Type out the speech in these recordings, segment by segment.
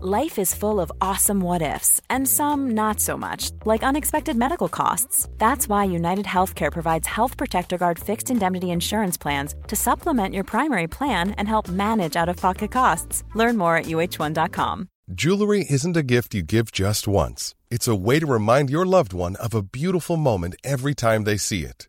Life is full of awesome what ifs, and some not so much, like unexpected medical costs. That's why United Healthcare provides Health Protector Guard fixed indemnity insurance plans to supplement your primary plan and help manage out of pocket costs. Learn more at uh1.com. Jewelry isn't a gift you give just once, it's a way to remind your loved one of a beautiful moment every time they see it.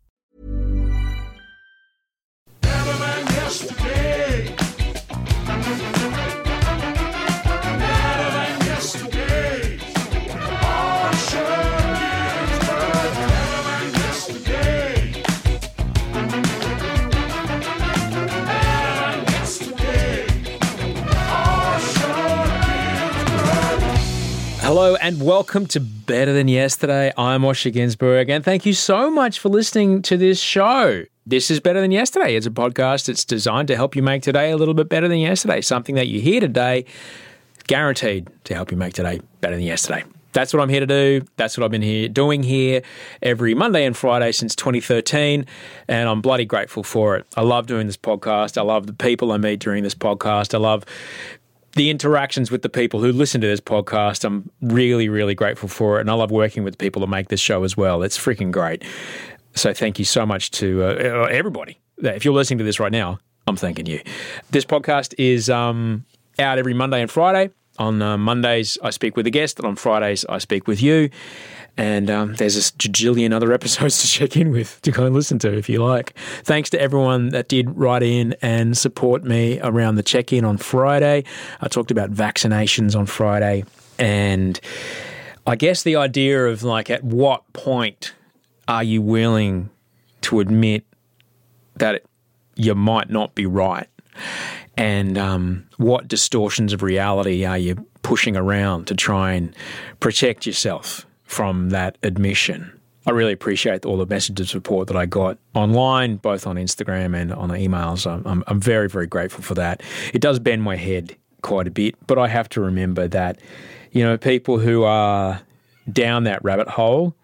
Hello and welcome to Better Than Yesterday. I'm Osher Günsberg and thank you so much for listening to this show. This is Better Than Yesterday. It's a podcast that's designed to help you make today a little bit better than yesterday. Something that you hear today, guaranteed to help you make today better than yesterday. That's what I'm here to do. That's what I've been here doing here every Monday and Friday since 2013, and I'm bloody grateful for it. I love doing this podcast. I love the people I meet during this podcast. I love the interactions with the people who listen to this podcast. I'm really, really grateful for it. And I love working with people that make this show as well. It's freaking great. So thank you so much to uh, everybody. If you're listening to this right now, I'm thanking you. This podcast is um, out every Monday and Friday. On uh, Mondays, I speak with a guest, and on Fridays, I speak with you. And um, there's a jillion other episodes to check in with to go and listen to if you like. Thanks to everyone that did write in and support me around the check in on Friday. I talked about vaccinations on Friday. And I guess the idea of like, at what point are you willing to admit that you might not be right? And um, what distortions of reality are you pushing around to try and protect yourself from that admission? I really appreciate all the messages of support that I got online, both on Instagram and on the emails. I'm, I'm, I'm very, very grateful for that. It does bend my head quite a bit, but I have to remember that, you know, people who are down that rabbit hole,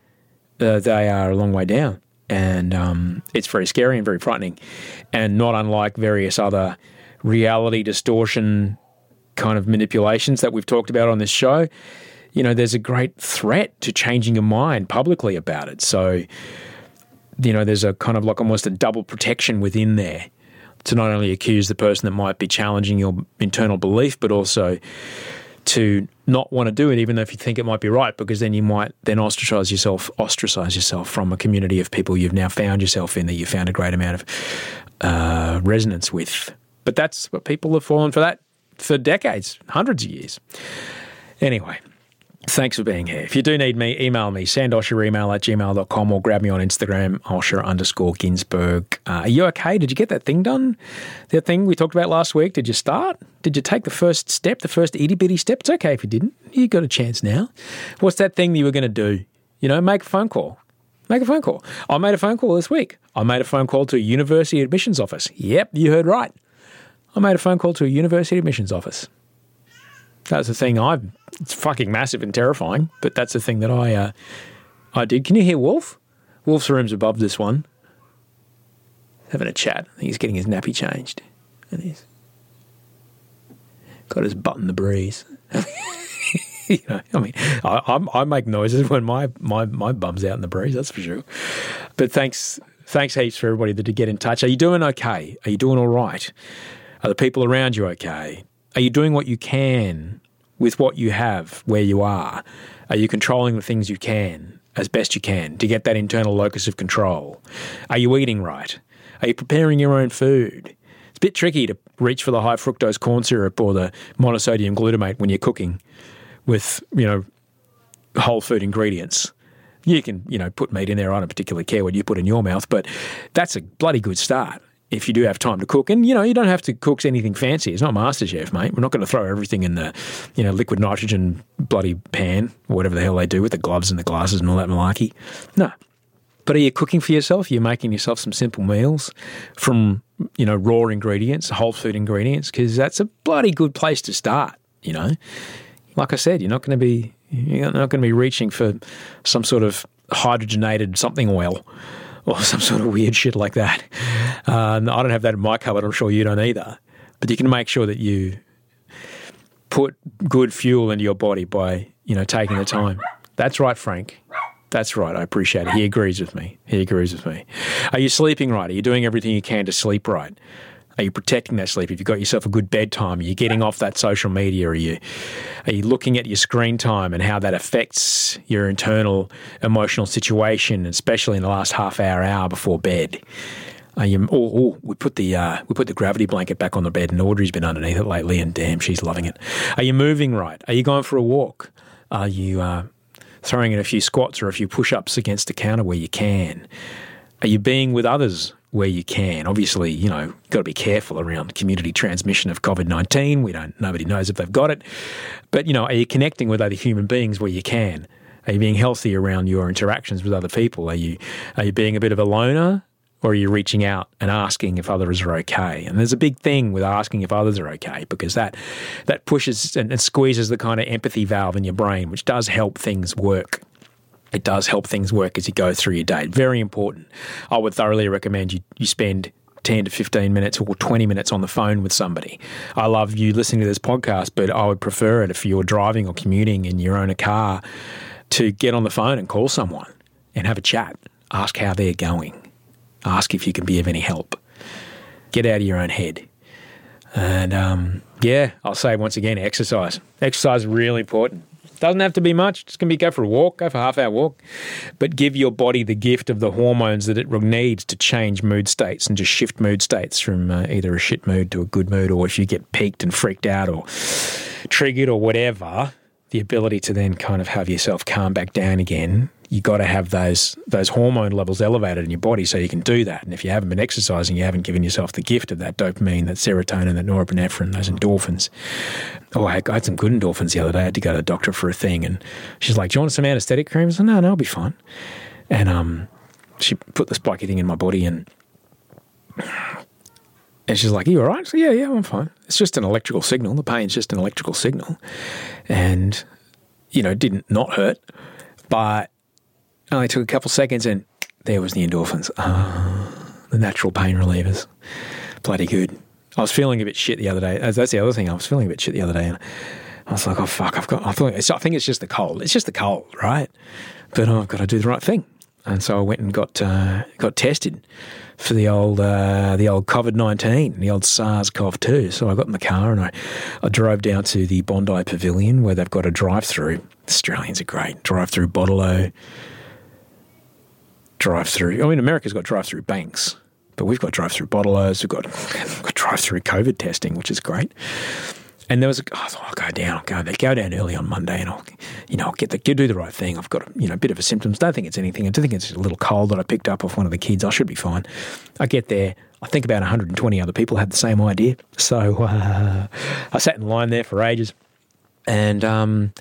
uh, they are a long way down. And um, it's very scary and very frightening. And not unlike various other reality distortion kind of manipulations that we've talked about on this show, you know, there's a great threat to changing your mind publicly about it. So, you know, there's a kind of like almost a double protection within there to not only accuse the person that might be challenging your internal belief, but also to not want to do it, even though if you think it might be right, because then you might then ostracize yourself, ostracize yourself from a community of people you've now found yourself in that you found a great amount of uh, resonance with. But that's what people have fallen for that for decades, hundreds of years. Anyway, thanks for being here. If you do need me, email me, send Osher your email at gmail.com or grab me on Instagram, Osher underscore Günsberg. Uh, are you okay? Did you get that thing done? That thing we talked about last week? Did you start? Did you take the first step, the first itty bitty step? It's okay if you didn't. You got a chance now. What's that thing that you were going to do? You know, make a phone call. Make a phone call. I made a phone call this week. I made a phone call to a university admissions office. Yep, you heard right. I made a phone call to a university admissions office. That's the thing I. It's fucking massive and terrifying, but that's the thing that I. Uh, I did. Can you hear Wolf? Wolf's room's above this one. Having a chat. He's getting his nappy changed, and he's got his butt in the breeze. you know, I mean, I, I make noises when my, my my bum's out in the breeze. That's for sure. But thanks, thanks heaps for everybody that did get in touch. Are you doing okay? Are you doing all right? Are the people around you okay? Are you doing what you can with what you have where you are? Are you controlling the things you can? as best you can to get that internal locus of control. Are you eating right? Are you preparing your own food? It's a bit tricky to reach for the high fructose corn syrup or the monosodium glutamate when you're cooking with, you know, whole food ingredients. You can, you know, put meat in there. I don't particularly care what you put in your mouth, but that's a bloody good start if you do have time to cook. And, you know, you don't have to cook anything fancy. It's not MasterChef, mate. We're not going to throw everything in the, you know, liquid nitrogen bloody pan whatever the hell they do with the gloves and the glasses and all that malarkey. No. But are you cooking for yourself? You're making yourself some simple meals from, you know, raw ingredients, whole food ingredients, because that's a bloody good place to start, you know. Like I said, you're not going to be you're not going to be reaching for some sort of hydrogenated something oil or some sort of weird shit like that. Uh, I don't have that in my cupboard. I'm sure you don't either. But you can make sure that you put good fuel into your body by you know taking the time. That's right, Frank. That's right. I appreciate it. He agrees with me. He agrees with me. Are you sleeping right? Are you doing everything you can to sleep right? Are you protecting that sleep? Have you got yourself a good bedtime? Are you getting off that social media? Are you are you looking at your screen time and how that affects your internal emotional situation, especially in the last half hour, hour before bed? Are you, oh, oh, we put the uh, we put the gravity blanket back on the bed, and Audrey's been underneath it lately, and damn, she's loving it. Are you moving right? Are you going for a walk? Are you uh, throwing in a few squats or a few push-ups against the counter where you can? Are you being with others where you can? Obviously, you know, got to be careful around community transmission of COVID nineteen. We don't. Nobody knows if they've got it, but you know, are you connecting with other human beings where you can? Are you being healthy around your interactions with other people? Are you are you being a bit of a loner? Or are you reaching out and asking if others are okay? And there's a big thing with asking if others are okay because that that pushes and, and squeezes the kind of empathy valve in your brain, which does help things work it does help things work as you go through your day. Very important. I would thoroughly recommend you, you spend 10 to 15 minutes or 20 minutes on the phone with somebody. I love you listening to this podcast, but I would prefer it if you're driving or commuting and you own a car to get on the phone and call someone and have a chat. Ask how they're going. Ask if you can be of any help. Get out of your own head. And um, yeah, I'll say once again, exercise. Exercise is really important. Doesn't have to be much. Just can be go for a walk, go for a half hour walk, but give your body the gift of the hormones that it needs to change mood states and just shift mood states from uh, either a shit mood to a good mood, or if you get peaked and freaked out or triggered or whatever, the ability to then kind of have yourself calm back down again. You got to have those those hormone levels elevated in your body so you can do that. And if you haven't been exercising, you haven't given yourself the gift of that dopamine, that serotonin, that norepinephrine, those endorphins. Oh, I had some good endorphins the other day. I had to go to the doctor for a thing, and she's like, "Do you want some anesthetic cream?" I said, "No, no, I'll be fine." And um, she put the spiky thing in my body, and and she's like, Are you all right? Yeah, yeah, I'm fine. It's just an electrical signal. The pain's just an electrical signal. And, you know, it didn't not hurt, but it only took a couple seconds and there was the endorphins. Ah, the natural pain relievers. Bloody good. I was feeling a bit shit the other day. That's the other thing. I was feeling a bit shit the other day. And I was like, oh, fuck, I've got, I think, I think it's just the cold. It's just the cold, right? But oh, I've got to do the right thing. And so I went and got uh, got tested for the old uh, the old COVID nineteen, the old SARS CoV two. So I got in the car and I, I drove down to the Bondi Pavilion where they've got a drive through. Australians are great. Drive through Bottle drive through. I mean, America's got drive through banks, but we've got drive through Bottle-O's. We've got, got drive through COVID testing, which is great. And there was a, I thought, I'll go down, I'll go there, go down early on Monday, and I'll, you know, I'll get the, do the right thing. I've got, you know, a bit of a symptoms. Don't think it's anything. I do think it's a little cold that I picked up off one of the kids. I should be fine. I get there. I think about 120 other people had the same idea. So uh, I sat in line there for ages, and um,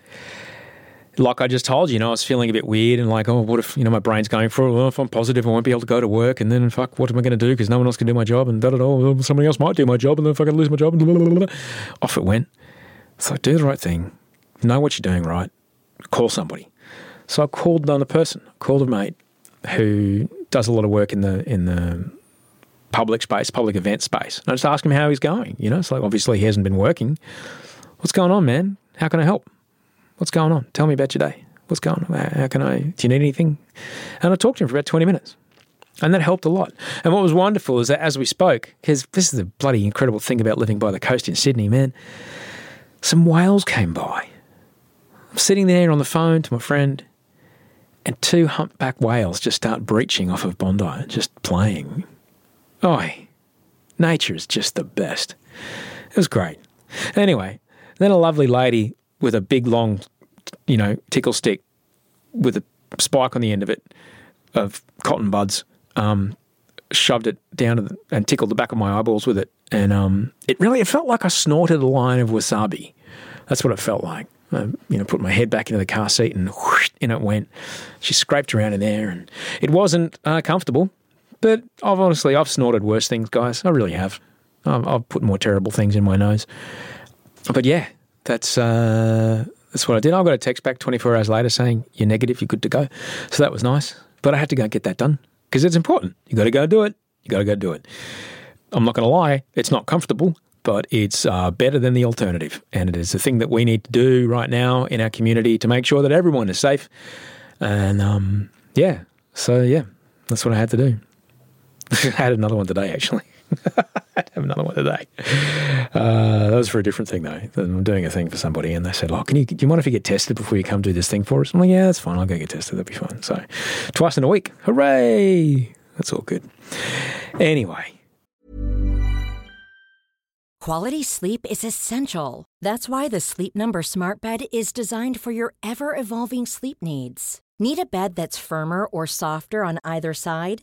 like I just told you, you know, I was feeling a bit weird and like, oh, what if, you know, my brain's going for, well, if I'm positive, I won't be able to go to work. And then, fuck, what am I going to do? Because no one else can do my job. And da da da. Somebody else might do my job. And then if I can lose my job. And blah, blah, blah, blah. Off it went. So do the right thing. Know what you're doing right. Call somebody. So I called another person. Called a mate who does a lot of work in the in the public space, public event space. And I just asked him how he's going. You know, it's like obviously he hasn't been working. What's going on, man? How can I help? What's going on? Tell me about your day. What's going on? How can I? Do you need anything? And I talked to him for about 20 minutes. And that helped a lot. And what was wonderful is that as we spoke, because this is the bloody incredible thing about living by the coast in Sydney, man, some whales came by. I'm sitting there on the phone to my friend, and two humpback whales just start breaching off of Bondi, just playing. Oi, nature is just the best. It was great. Anyway, then a lovely lady with a big long, you know, tickle stick with a spike on the end of it of cotton buds, um, shoved it down the, and tickled the back of my eyeballs with it, and um, it really it felt like I snorted a line of wasabi. That's what it felt like. I, you know, put my head back into the car seat and whoosh, in it went. She scraped around in there, and it wasn't uh, comfortable. But I've honestly, I've snorted worse things, guys. I really have. I've, I've put more terrible things in my nose. But yeah, that's uh, that's what I did. I got a text back 24 hours later saying you're negative, you're good to go. So that was nice. But I had to go and get that done because it's important. You got to go do it. You got to go do it. I'm not going to lie, it's not comfortable, but it's uh, better than the alternative. And it is the thing that we need to do right now in our community to make sure that everyone is safe. And um, yeah, so yeah, that's what I had to do. I had another one today, actually. I have another one today. Uh, that was for a different thing, though. I'm doing a thing for somebody, and they said, "Oh, can you? Do you mind if you get tested before you come do this thing for us?" I'm like, "Yeah, that's fine. I'll go get tested. That'll be fine." So, twice in a week, hooray! That's all good. Anyway, Quality sleep is essential. That's why the Sleep Number Smart Bed is designed for your ever evolving sleep needs. Need a bed that's firmer or softer on either side?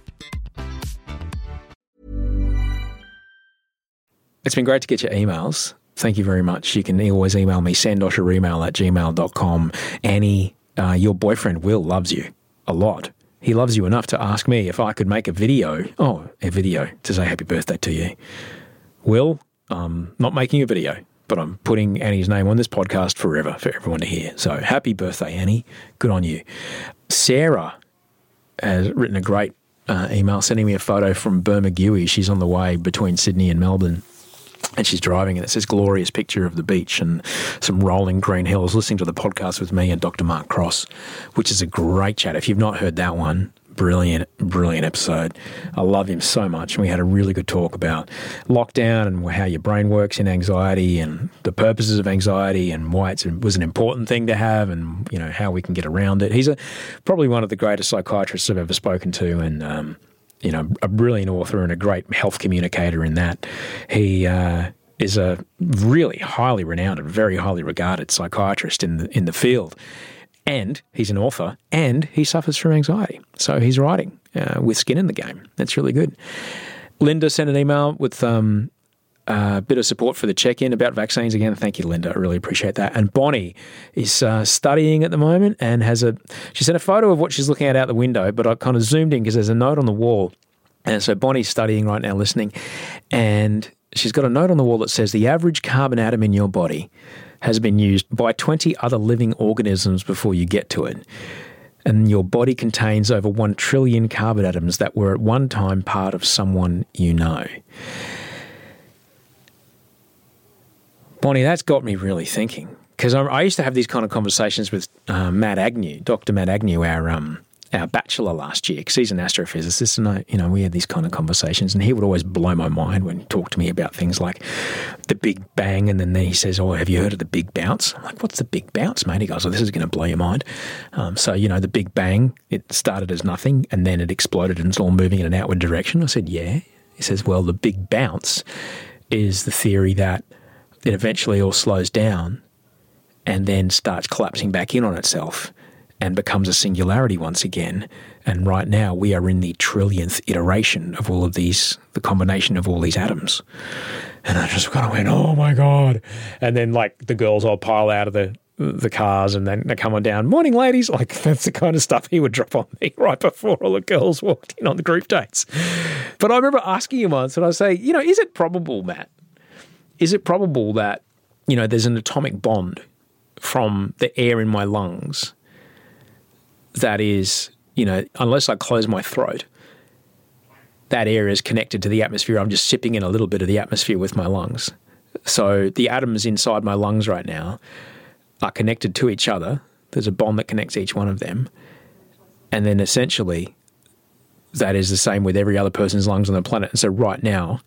It's been great to get your emails. Thank you very much. You can always email me, sandosheremail at gmail.com. Annie, uh, your boyfriend Will loves you a lot. He loves you enough to ask me if I could make a video, oh, a video to say happy birthday to you. Will, um, not making a video, but I'm putting Annie's name on this podcast forever for everyone to hear. So happy birthday, Annie. Good on you. Sarah has written a great uh, email sending me a photo from Bermagui. She's on the way between Sydney and Melbourne. And she's driving, and it says glorious picture of the beach and some rolling green hills, listening to the podcast with me and Dr. Mark Cross, which is a great chat. If you've not heard that one, brilliant, brilliant episode. I love him so much. And we had a really good talk about lockdown and how your brain works in anxiety and the purposes of anxiety and why it was an important thing to have and, you know, how we can get around it. He's a, probably one of the greatest psychiatrists I've ever spoken to. And, um, you know, a brilliant author and a great health communicator in that. He uh, is a really highly renowned and very highly regarded psychiatrist in the in the field, and he's an author, and he suffers from anxiety. So he's writing uh, with skin in the game. That's really good. Linda sent an email with um, a bit of support for the check in about vaccines again. Thank you, Linda. I really appreciate that. And Bonnie is uh, studying at the moment and has a, she sent a photo of what she's looking at out the window, but I kind of zoomed in because there's a note on the wall. And so Bonnie's studying right now, listening, and she's got a note on the wall that says the average carbon atom in your body has been used by 20 other living organisms before you get to it. And your body contains over 1 trillion carbon atoms that were at one time part of someone you know. Bonnie, that's got me really thinking because I, used to have these kind of conversations with uh, Matt Agnew, Dr. Matt Agnew, our um, our bachelor last year, because he's an astrophysicist, and I, you know, we had these kind of conversations, and he would always blow my mind when he talked to me about things like the Big Bang, and then he says, "Oh, have you heard of the Big Bounce?" I'm like, "What's the Big Bounce, mate?" He goes, "Oh, this is going to blow your mind." Um, so, you know, the Big Bang, it started as nothing, and then it exploded, and it's all moving in an outward direction. I said, "Yeah." He says, "Well, the Big Bounce is the theory that." It eventually all slows down and then starts collapsing back in on itself. and becomes a singularity once again. And right now, we are in the trillionth iteration of all of these, the combination of all these atoms. And I just kind of went, oh my God. And then, like, the girls all pile out of the, the cars and then they come on down, morning, ladies. Like, that's the kind of stuff he would drop on me right before all the girls walked in on the group dates. But I remember asking him once, and I say, you know, is it probable, Matt? Is it probable that, you know, there's an atomic bond from the air in my lungs that is, you know, unless I close my throat, that air is connected to the atmosphere. I'm just sipping in a little bit of the atmosphere with my lungs. So the atoms inside my lungs right now are connected to each other. There's a bond that connects each one of them. And then essentially, that is the same with every other person's lungs on the planet. And so right now,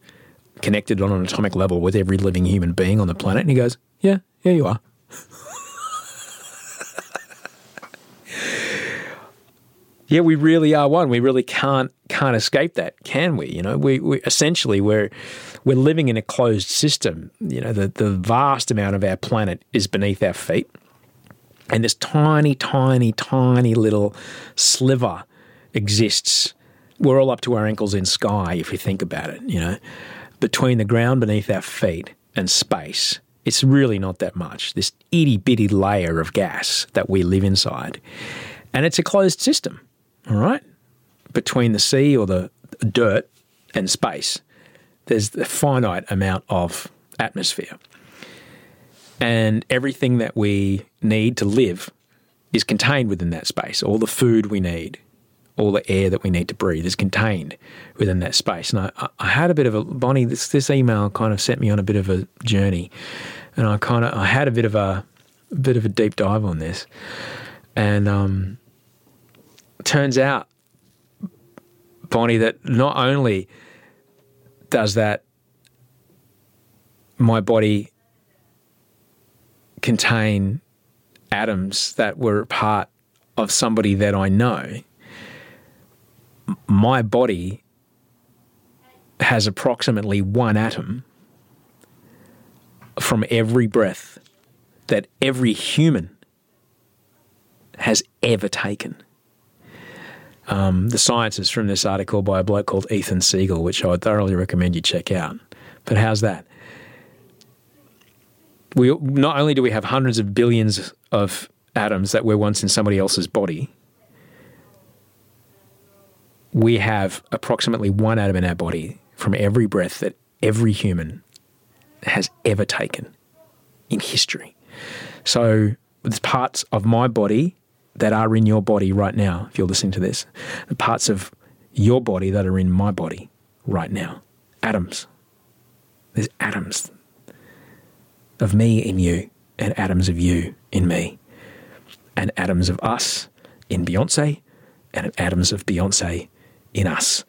connected on an atomic level with every living human being on the planet. And he goes, Yeah, yeah, you are. yeah, we really are one. We really can't can't escape that, can we? You know, we, we essentially we're we're living in a closed system. You know, the the vast amount of our planet is beneath our feet, and this tiny, tiny, tiny little sliver exists. We're all up to our ankles in sky, if you think about it. You know, between the ground beneath our feet and space, it's really not that much. This itty bitty layer of gas that we live inside, and it's a closed system all right, between the sea or the dirt and space, there's a finite amount of atmosphere. And everything that we need to live is contained within that space. All the food we need, all the air that we need to breathe is contained within that space. And I, I had a bit of a, Bonnie, this, this email kind of sent me on a bit of a journey. And I kind of, I had a bit of a, a bit of a deep dive on this. And, um, turns out, Bonnie, that not only does that my body contain atoms that were part of somebody that I know, my body has approximately one atom from every breath that every human has ever taken. Um, the science is from this article by a bloke called Ethan Siegel, which I would thoroughly recommend you check out. But how's that? We not only do we have hundreds of billions of atoms that were once in somebody else's body, we have approximately one atom in our body from every breath that every human has ever taken in history. So there's parts of my body that are in your body right now, if you're listening to this, the parts of your body that are in my body right now. Atoms. There's atoms of me in you, and atoms of you in me, and atoms of us in Beyonce, and atoms of Beyonce in us.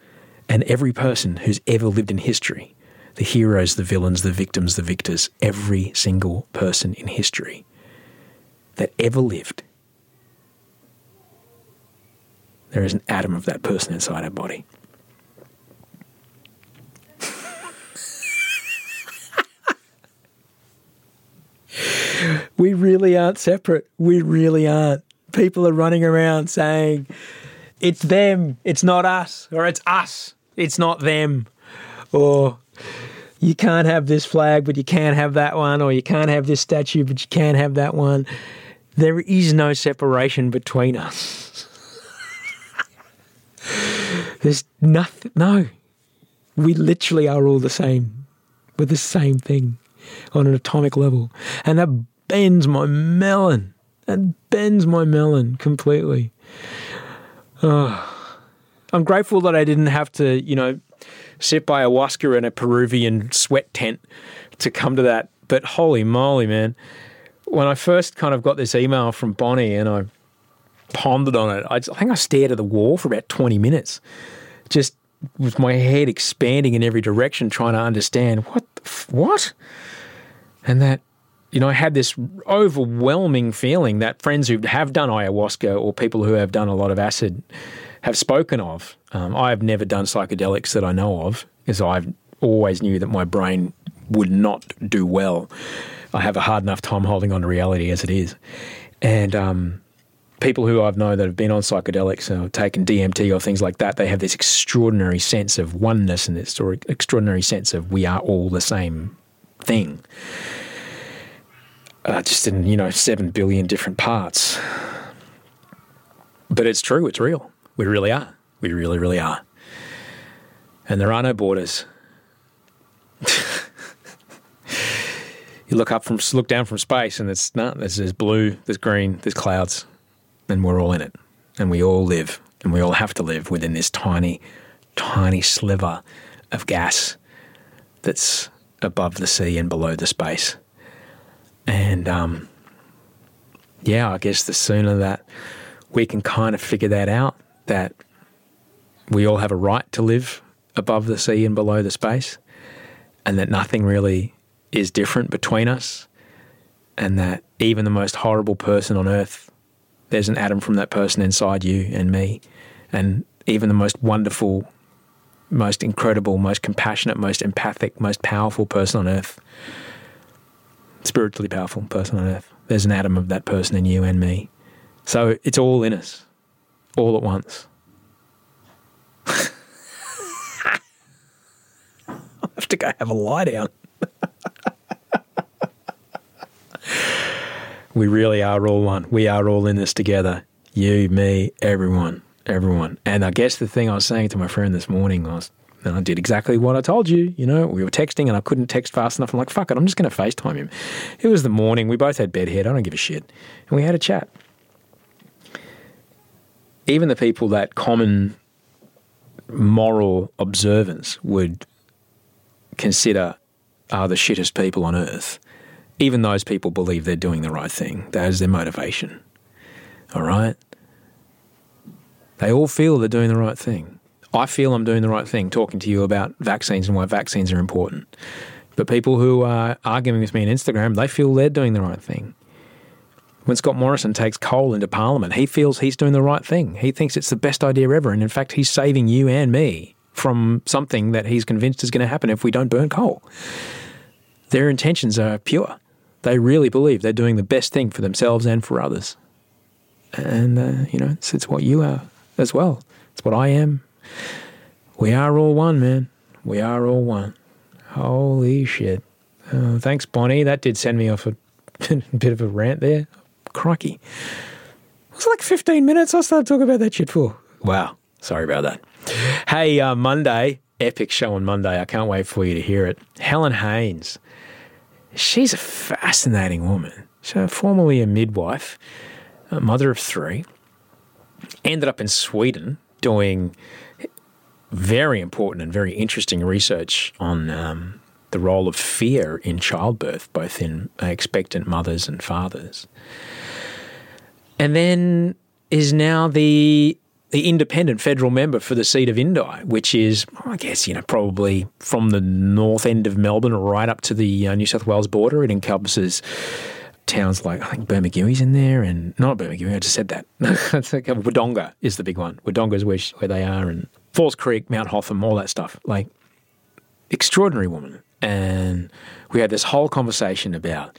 And every person who's ever lived in history, the heroes, the villains, the victims, the victors, every single person in history that ever lived there is an atom of that person inside our body. we really aren't separate. We really aren't. People are running around saying, it's them, it's not us, or it's us, it's not them, or you can't have this flag, but you can't have that one, or you can't have this statue, but you can't have that one. There is no separation between us. There's nothing, no. We literally are all the same. We're the same thing on an atomic level. And that bends my melon. That bends my melon completely. I'm grateful that I didn't have to, you know, sit by ayahuasca in a Peruvian sweat tent to come to that. But holy moly, man. When I first kind of got this email from Bonnie and I pondered on it. I, I think I stared at the wall for about 20 minutes, just with my head expanding in every direction, trying to understand what, f- what? And that, you know, I had this overwhelming feeling that friends who have done ayahuasca or people who have done a lot of acid have spoken of. Um, I have never done psychedelics that I know of, because I've always knew that my brain would not do well. I have a hard enough time holding on to reality as it is. And um, people who I've known that have been on psychedelics or taken DMT or things like that, they have this extraordinary sense of oneness and this or extraordinary sense of we are all the same thing. Uh, just in, you know, seven billion different parts. But it's true, it's real. We really are. We really, really are. And there are no borders. you look up from, look down from space, and it's not. There's, there's blue, there's green, there's clouds, and we're all in it, and we all live, and we all have to live within this tiny, tiny sliver of gas that's above the sea and below the space. And um, yeah, I guess the sooner that we can kind of figure that out, that we all have a right to live above the sea and below the space, and that nothing really is different between us, and that even the most horrible person on earth, there's an atom from that person inside you and me, and even the most wonderful, most incredible, most compassionate, most empathic, most powerful person on earth, spiritually powerful person on earth, there's an atom of that person in you and me. So it's all in us, all at once. I have to go have a lie down. we really are all one. We are all in this together. You, me, everyone, everyone. And I guess the thing I was saying to my friend this morning was, and I did exactly what I told you. You know, we were texting and I couldn't text fast enough. I'm like, fuck it, I'm just going to FaceTime him. It was the morning. We both had bedhead. I don't give a shit. And we had a chat. Even the people that common moral observance would consider are the shittest people on earth, even those people believe they're doing the right thing. That is their motivation. All right? They all feel they're doing the right thing. I feel I'm doing the right thing talking to you about vaccines and why vaccines are important. But people who are arguing with me on Instagram, they feel they're doing the right thing. When Scott Morrison takes coal into Parliament, he feels he's doing the right thing. He thinks it's the best idea ever. And in fact, he's saving you and me from something that he's convinced is going to happen if we don't burn coal. Their intentions are pure. They really believe they're doing the best thing for themselves and for others. And, uh, you know, it's, it's what you are as well. It's what I am. We are all one, man. We are all one. Holy shit. Uh, thanks, Bonnie. That did send me off a bit of a rant there. Crikey. It was like 15 minutes I started talking about that shit for. Wow. Sorry about that. Hey, uh, Monday, epic show on Monday. I can't wait for you to hear it. Helen Haines. She's a fascinating woman. She's formerly a midwife, a mother of three. Ended up in Sweden doing very important and very interesting research on um, the role of fear in childbirth, both in expectant mothers and fathers. And then is now the the independent federal member for the seat of Indi, which is, I guess, you know, probably from the north end of Melbourne right up to the uh, New South Wales border. It encompasses towns like, I think Bermagui's in there, and not Bermaguy, I just said that. Wodonga is the big one. Wodonga is where, where they are, and Falls Creek, Mount Hotham, all that stuff. Like, extraordinary woman. And we had this whole conversation about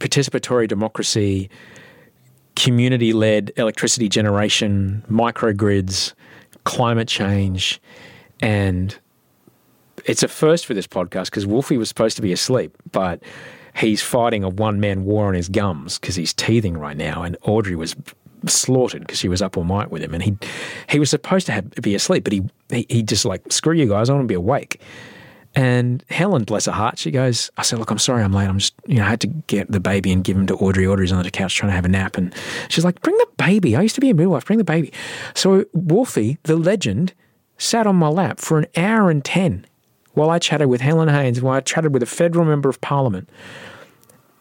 participatory democracy, community led electricity generation, microgrids, climate change. And it's a first for this podcast because Wolfie was supposed to be asleep, but he's fighting a one man war on his gums because he's teething right now. And Audrey was slaughtered because she was up all night with him. And he he was supposed to have, be asleep, but he, he, he just like, screw you guys, I want to be awake. And Helen, bless her heart, she goes, I said, Look, I'm sorry I'm late. I'm just, you know, I had to get the baby and give him to Audrey. Audrey's on the couch trying to have a nap. And she's like, Bring the baby. I used to be a midwife. Bring the baby. So Wolfie, the legend, sat on my lap for an hour and 10 while I chatted with Helen Haines, while I chatted with a federal member of parliament.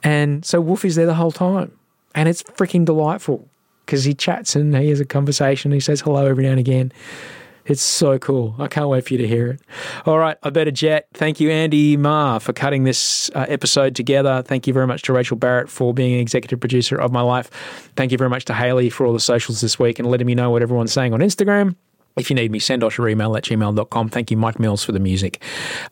And so Wolfie's there the whole time. And it's freaking delightful because he chats and he has a conversation. He says hello every now and again. It's so cool. I can't wait for you to hear it. All right, I better jet. Thank you, Andy Marr, for cutting this uh, episode together. Thank you very much to Rachel Barrett for being an executive producer of my life. Thank you very much to Haley for all the socials this week and letting me know what everyone's saying on Instagram. If you need me, send us your email at gmail.com. Thank you, Mike Mills, for the music.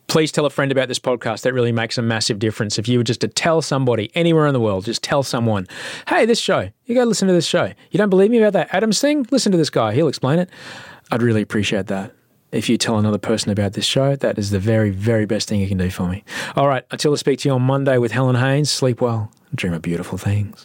Please tell a friend about this podcast. That really makes a massive difference. If you were just to tell somebody anywhere in the world, just tell someone, hey, this show, you go listen to this show. You don't believe me about that atoms thing? Listen to this guy. He'll explain it. I'd really appreciate that. If you tell another person about this show, that is the very, very best thing you can do for me. All right, until I speak to you on Monday with Helen Haines, sleep well, dream of beautiful things.